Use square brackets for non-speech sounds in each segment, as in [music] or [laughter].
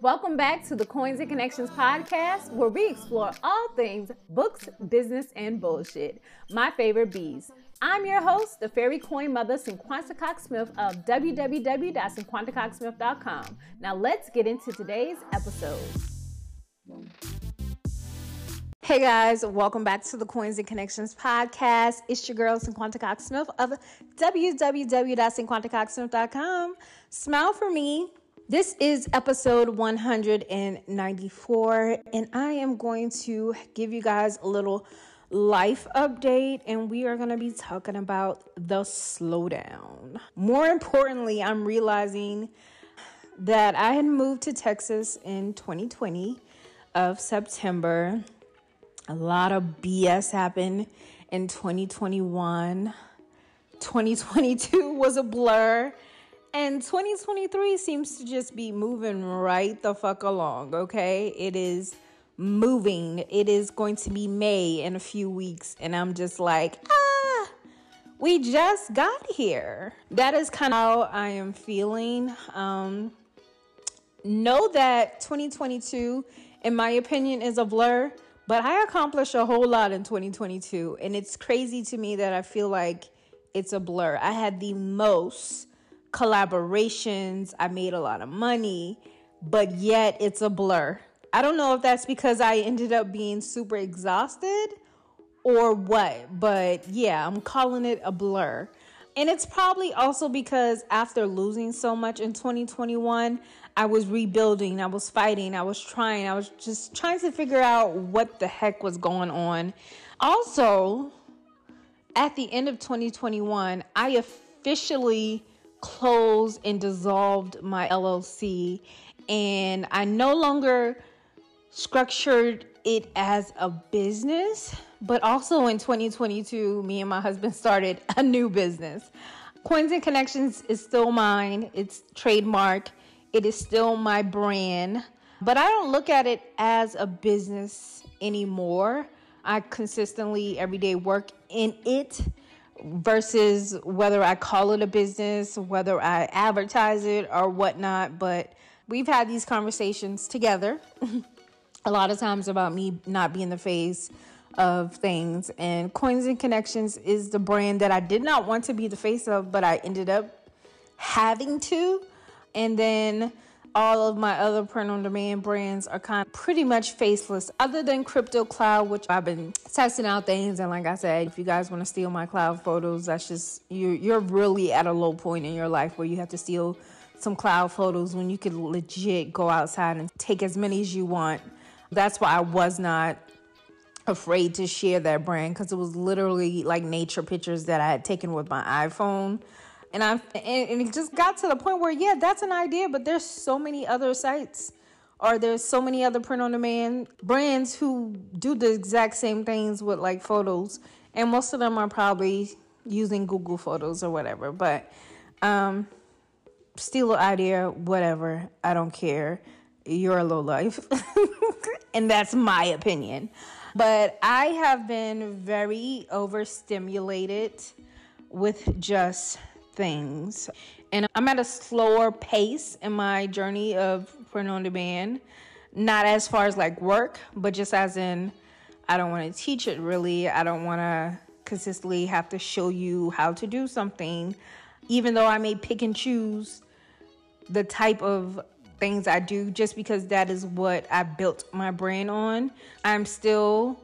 Welcome back to the Coins and Connections podcast, where we explore all things books, business, and bullshit. My favorite bees. I'm your host, the fairy coin mother, Cinquanta Cox Smith of www.cinquantacoxsmith.com. Now let's get into today's episode. Hey guys, welcome back to the Coins and Connections podcast. It's your girl, Cinquanta Cox Smith of www.cinquantacoxsmith.com. Smile for me. This is episode 194, and I am going to give you guys a little life update, and we are going to be talking about the slowdown. More importantly, I'm realizing that I had moved to Texas in 2020 of September. A lot of BS happened in 2021. 2022 was a blur. And 2023 seems to just be moving right the fuck along, okay? It is moving. It is going to be May in a few weeks. And I'm just like, ah, we just got here. That is kind of how I am feeling. Um, know that 2022, in my opinion, is a blur, but I accomplished a whole lot in 2022. And it's crazy to me that I feel like it's a blur. I had the most collaborations, I made a lot of money, but yet it's a blur. I don't know if that's because I ended up being super exhausted or what, but yeah, I'm calling it a blur. And it's probably also because after losing so much in 2021, I was rebuilding, I was fighting, I was trying, I was just trying to figure out what the heck was going on. Also, at the end of 2021, I officially closed and dissolved my LLC, and I no longer structured it as a business. But also in 2022, me and my husband started a new business. Coins and Connections is still mine, it's trademark, it is still my brand, but I don't look at it as a business anymore. I consistently every day work in it versus whether I call it a business, whether I advertise it or whatnot. But we've had these conversations together [laughs] a lot of times about me not being the face of things. And Coins and Connections is the brand that I did not want to be the face of, but I ended up having to. And then all of my other print on demand brands are kind of pretty much faceless, other than Crypto Cloud, which I've been testing out things. And like I said, if you guys want to steal my cloud photos, that's just you're, you're really at a low point in your life where you have to steal some cloud photos when you could legit go outside and take as many as you want. That's why I was not afraid to share that brand because it was literally like nature pictures that I had taken with my iPhone and I and, it just got to the point where yeah, that's an idea, but there's so many other sites or there's so many other print on demand brands who do the exact same things with like photos, and most of them are probably using Google Photos or whatever. But um, steal an idea, whatever. I don't care. You're a low life, [laughs] and that's my opinion. But I have been very overstimulated with just things. And I'm at a slower pace in my journey of print on demand. Not as far as like work, but just as in, I don't want to teach it really. I don't want to consistently have to show you how to do something, even though I may pick and choose the type of things I do just because that is what I built my brand on. I'm still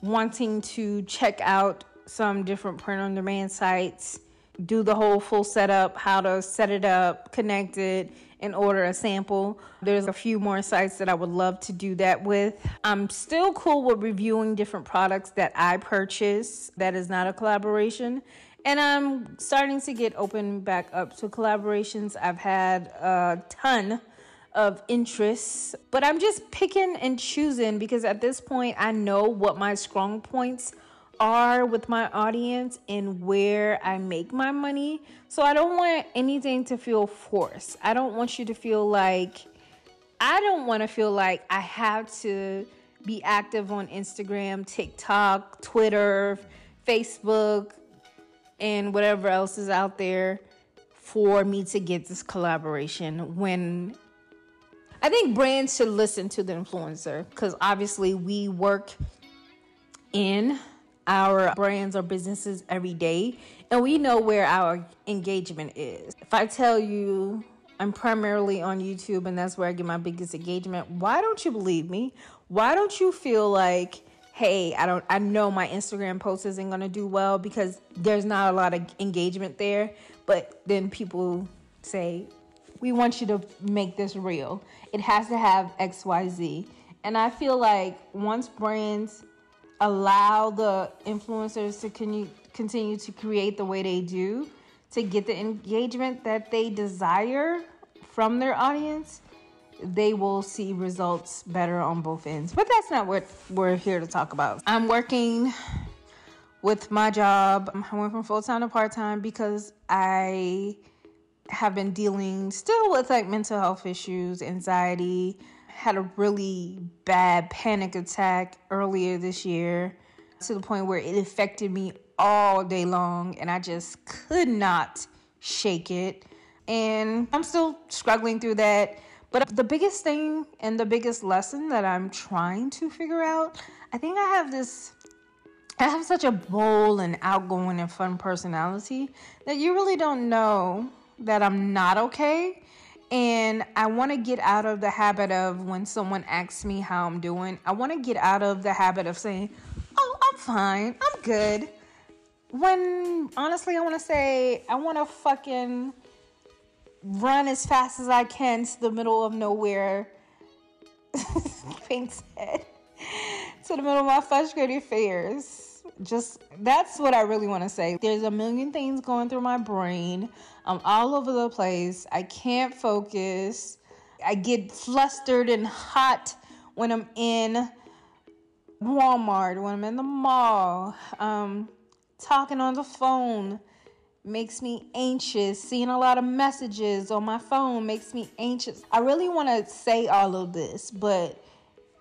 wanting to check out some different print on demand sites do the whole full setup, how to set it up, connect it, and order a sample. There's a few more sites that I would love to do that with. I'm still cool with reviewing different products that I purchase that is not a collaboration. And I'm starting to get open back up to collaborations. I've had a ton of interests, but I'm just picking and choosing because at this point I know what my strong points are with my audience and where I make my money. So I don't want anything to feel forced. I don't want you to feel like, I don't want to feel like I have to be active on Instagram, TikTok, Twitter, Facebook, and whatever else is out there for me to get this collaboration when I think brands should listen to the influencer because obviously we work in our brands or businesses every day and we know where our engagement is. If I tell you I'm primarily on YouTube and that's where I get my biggest engagement, why don't you believe me? Why don't you feel like hey, I don't I know my Instagram post isn't going to do well because there's not a lot of engagement there, but then people say we want you to make this real. It has to have XYZ. And I feel like once brands allow the influencers to continue continue to create the way they do to get the engagement that they desire from their audience, they will see results better on both ends. But that's not what we're here to talk about. I'm working with my job. I went from full time to part time because I have been dealing still with like mental health issues, anxiety. Had a really bad panic attack earlier this year to the point where it affected me all day long and I just could not shake it. And I'm still struggling through that. But the biggest thing and the biggest lesson that I'm trying to figure out, I think I have this I have such a bold and outgoing and fun personality that you really don't know that I'm not okay. And I want to get out of the habit of when someone asks me how I'm doing, I want to get out of the habit of saying, Oh, I'm fine, I'm good. When honestly, I want to say, I want to fucking run as fast as I can to the middle of nowhere. [laughs] Pink said. [laughs] to the middle of my frustrated affairs. Just that's what I really want to say. There's a million things going through my brain. I'm all over the place. I can't focus. I get flustered and hot when I'm in Walmart, when I'm in the mall, um, talking on the phone makes me anxious. Seeing a lot of messages on my phone makes me anxious. I really want to say all of this, but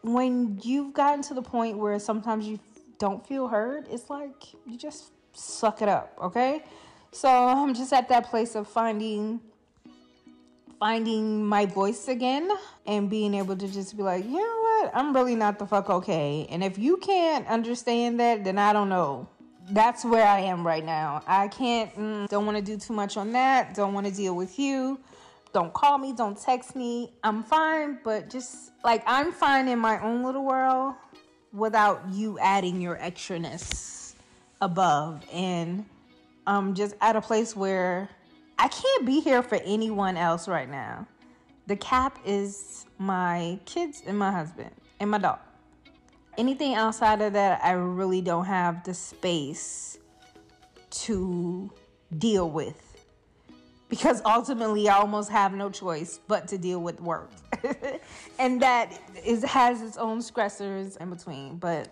when you've gotten to the point where sometimes you don't feel heard, it's like you just suck it up, okay? So [laughs] I'm just at that place of finding finding my voice again and being able to just be like, you know what? I'm really not the fuck okay. And if you can't understand that, then I don't know that's where I am right now. I can't, mm, don't want to do too much on that. Don't want to deal with you. Don't call me. Don't text me. I'm fine, but just like I'm fine in my own little world without you adding your extraness above. And I'm just at a place where I can't be here for anyone else right now. The cap is my kids and my husband and my dog anything outside of that, I really don't have the space to deal with. Because ultimately, I almost have no choice but to deal with work. [laughs] and that is has its own stressors in between. But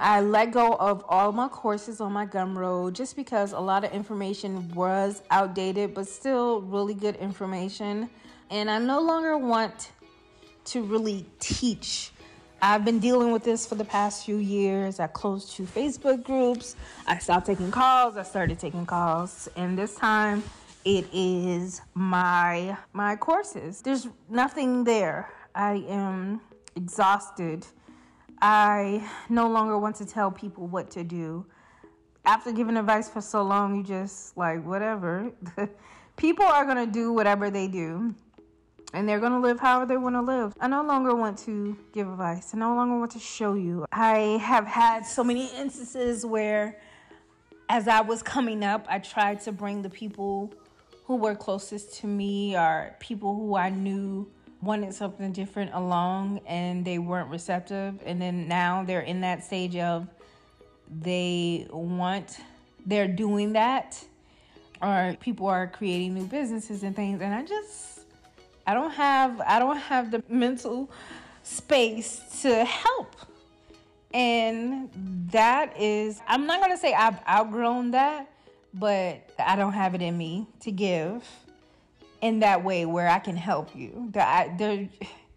I let go of all my courses on my Gumroad just because a lot of information was outdated, but still really good information. And I no longer want to really teach I've been dealing with this for the past few years. I closed two Facebook groups. I stopped taking calls. I started taking calls. And this time it is my my courses. There's nothing there. I am exhausted. I no longer want to tell people what to do. After giving advice for so long, you just like whatever. [laughs] people are going to do whatever they do and they're going to live however they want to live. I no longer want to give advice. I no longer want to show you. I have had so many instances where, as I was coming up, I tried to bring the people who were closest to me or people who I knew wanted something different along and they weren't receptive. And then now they're in that stage of they want, they're doing that, or people are creating new businesses and things. And I just, I don't have I don't have the mental space to help. And that is I'm not to say I've outgrown that, but I don't have it in me to give in that way where I can help you. That there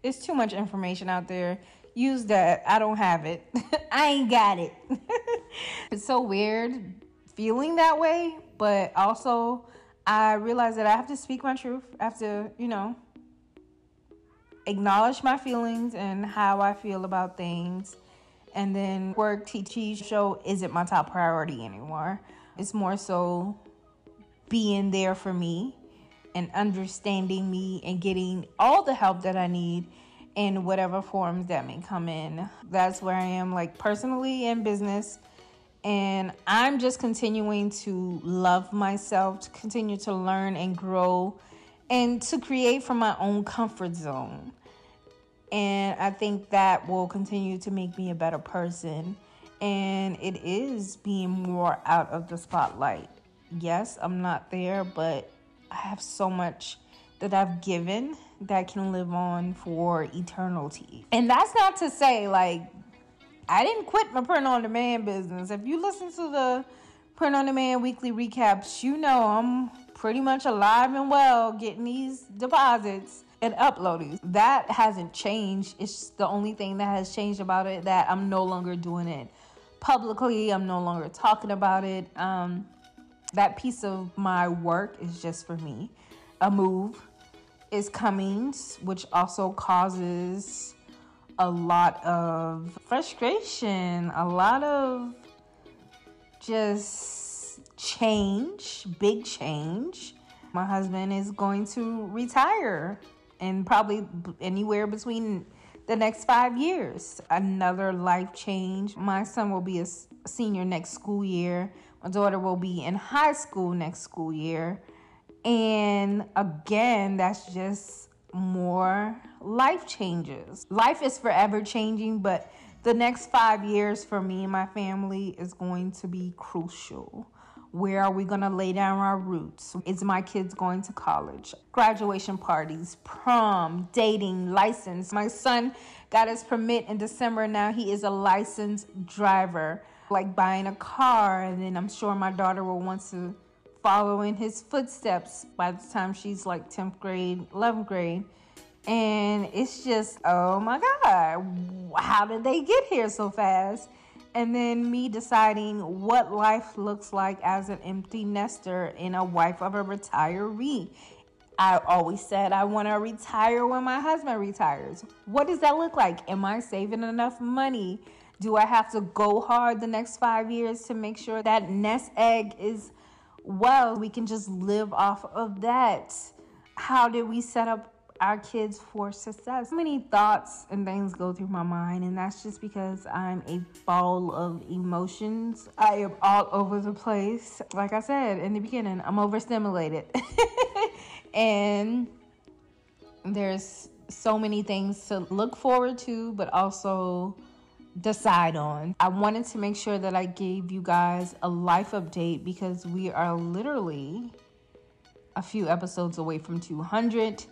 is too much information out there. Use that. I don't have it. [laughs] I ain't got it. [laughs] it's so weird feeling that way, but also I realize that I have to speak my truth. I have to, you know, acknowledge my feelings and how I feel about things. And then work teach, show isn't my top priority anymore. It's more so being there for me and understanding me and getting all the help that I need in whatever forms that may come in. That's where I am, like personally and business. And I'm just continuing to love myself, to continue to learn and grow, and to create from my own comfort zone. And I think that will continue to make me a better person. And it is being more out of the spotlight. Yes, I'm not there, but I have so much that I've given that can live on for eternity. And that's not to say, like, I didn't quit my print on demand business. If you listen to the print on demand weekly recaps, you know I'm pretty much alive and well getting these deposits and uploading. That hasn't changed. It's the only thing that has changed about it that I'm no longer doing it publicly. I'm no longer talking about it. Um, that piece of my work is just for me. A move is coming, which also causes a lot of frustration, a lot of just change, big change. My husband is going to retire and probably anywhere between the next five years. Another life change. My son will be a senior next school year. My daughter will be in high school next school year. And again, that's just more life changes. Life is forever changing, but the next five years for me and my family is going to be crucial. Where are we going to lay down our roots? Is my kids going to college? Graduation parties, prom, dating, license. My son got his permit in December. Now he is a licensed driver. Like buying a car, and then I'm sure my daughter will want to follow in his footsteps by the time she's like 10th grade, 11th grade. And it's just, oh my God, how did they get here so fast? And then me deciding what life looks like as an empty nester and a wife of a retiree. I always said I want to retire when my husband retires. What does that look like? Am I saving enough money? Do I have to go hard the next five years to make sure that nest egg is well? We can just live off of that. How did we set up our kids for success. So many thoughts and things go through my mind, and that's just because I'm a ball of emotions. I am all over the place. Like I said in the beginning, I'm overstimulated. [laughs] and there's so many things to look forward to, but also decide on. I wanted to make sure that I gave you guys a life update because we are literally a few episodes away from 200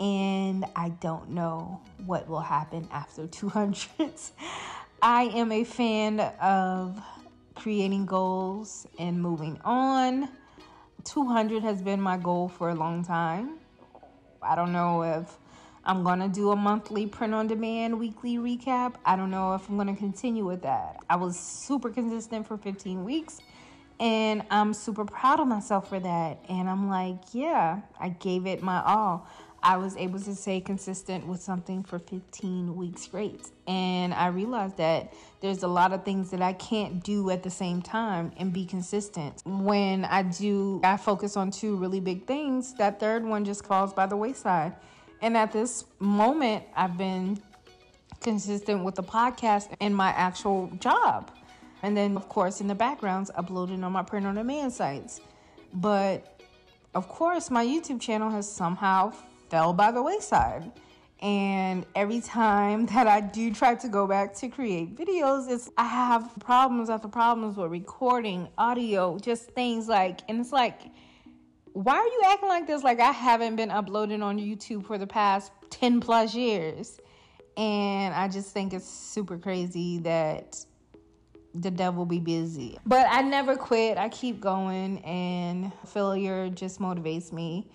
and I don't know what will happen after [laughs] 200. I am a fan of creating goals and moving on. 200 has been my goal for a long time. I don't know if I'm going to do a monthly print on demand weekly recap. I don't know if I'm going to continue with that. I was super consistent for 15 weeks and I'm super proud of myself for that. And I'm like, yeah, I gave it my all. I was able to stay consistent with something for 15 weeks straight. And I realized that there's a lot of things that I can't do at the same time and be consistent. When I do, I focus on two really big things, that third one just falls by the wayside. And at this moment, I've been consistent with the podcast and my actual job. And then, of course, in the backgrounds, uploading on my print on demand sites. But of course, my YouTube channel has somehow fell by the wayside. And every time [laughs] that I do try to go back to create videos, it's I have problems after problems with recording, audio, just things like, and it's like, why are you acting like this? Like I haven't been uploading on YouTube for the past 10 plus years. And I just think it's super crazy that the devil be busy. But I never quit. I keep going and failure just motivates me.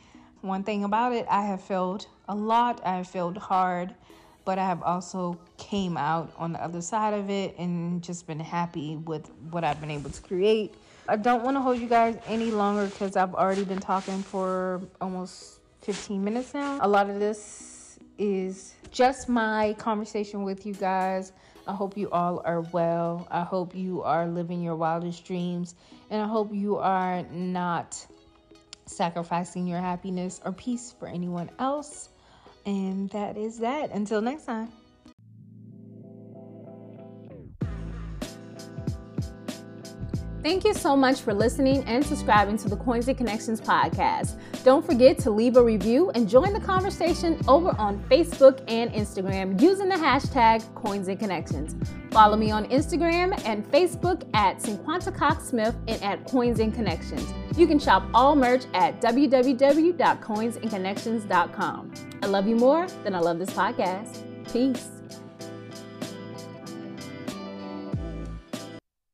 One thing about it, I have failed a lot. I have failed hard, but I have also came out on the other side of it and just been happy with what I've been able to create. I don't want to hold you guys any longer because I've already been talking for almost 15 minutes now. A lot of this is just my conversation with you guys. I hope you all are well. I hope you are living your wildest dreams. And I hope you are not sacrificing your happiness or peace for anyone else. And that is that. Until next time. Thank you so much for listening and subscribing to the Coins and Connections podcast. Don't forget to leave a review and join the conversation over on Facebook and Instagram using the hashtag Coins and Connections. Follow me on Instagram and Facebook at Cinquanta Cox Smith and at Coins and Connections. You can shop all merch at www.coinsandconnections.com. I love you more than I love this podcast. Peace.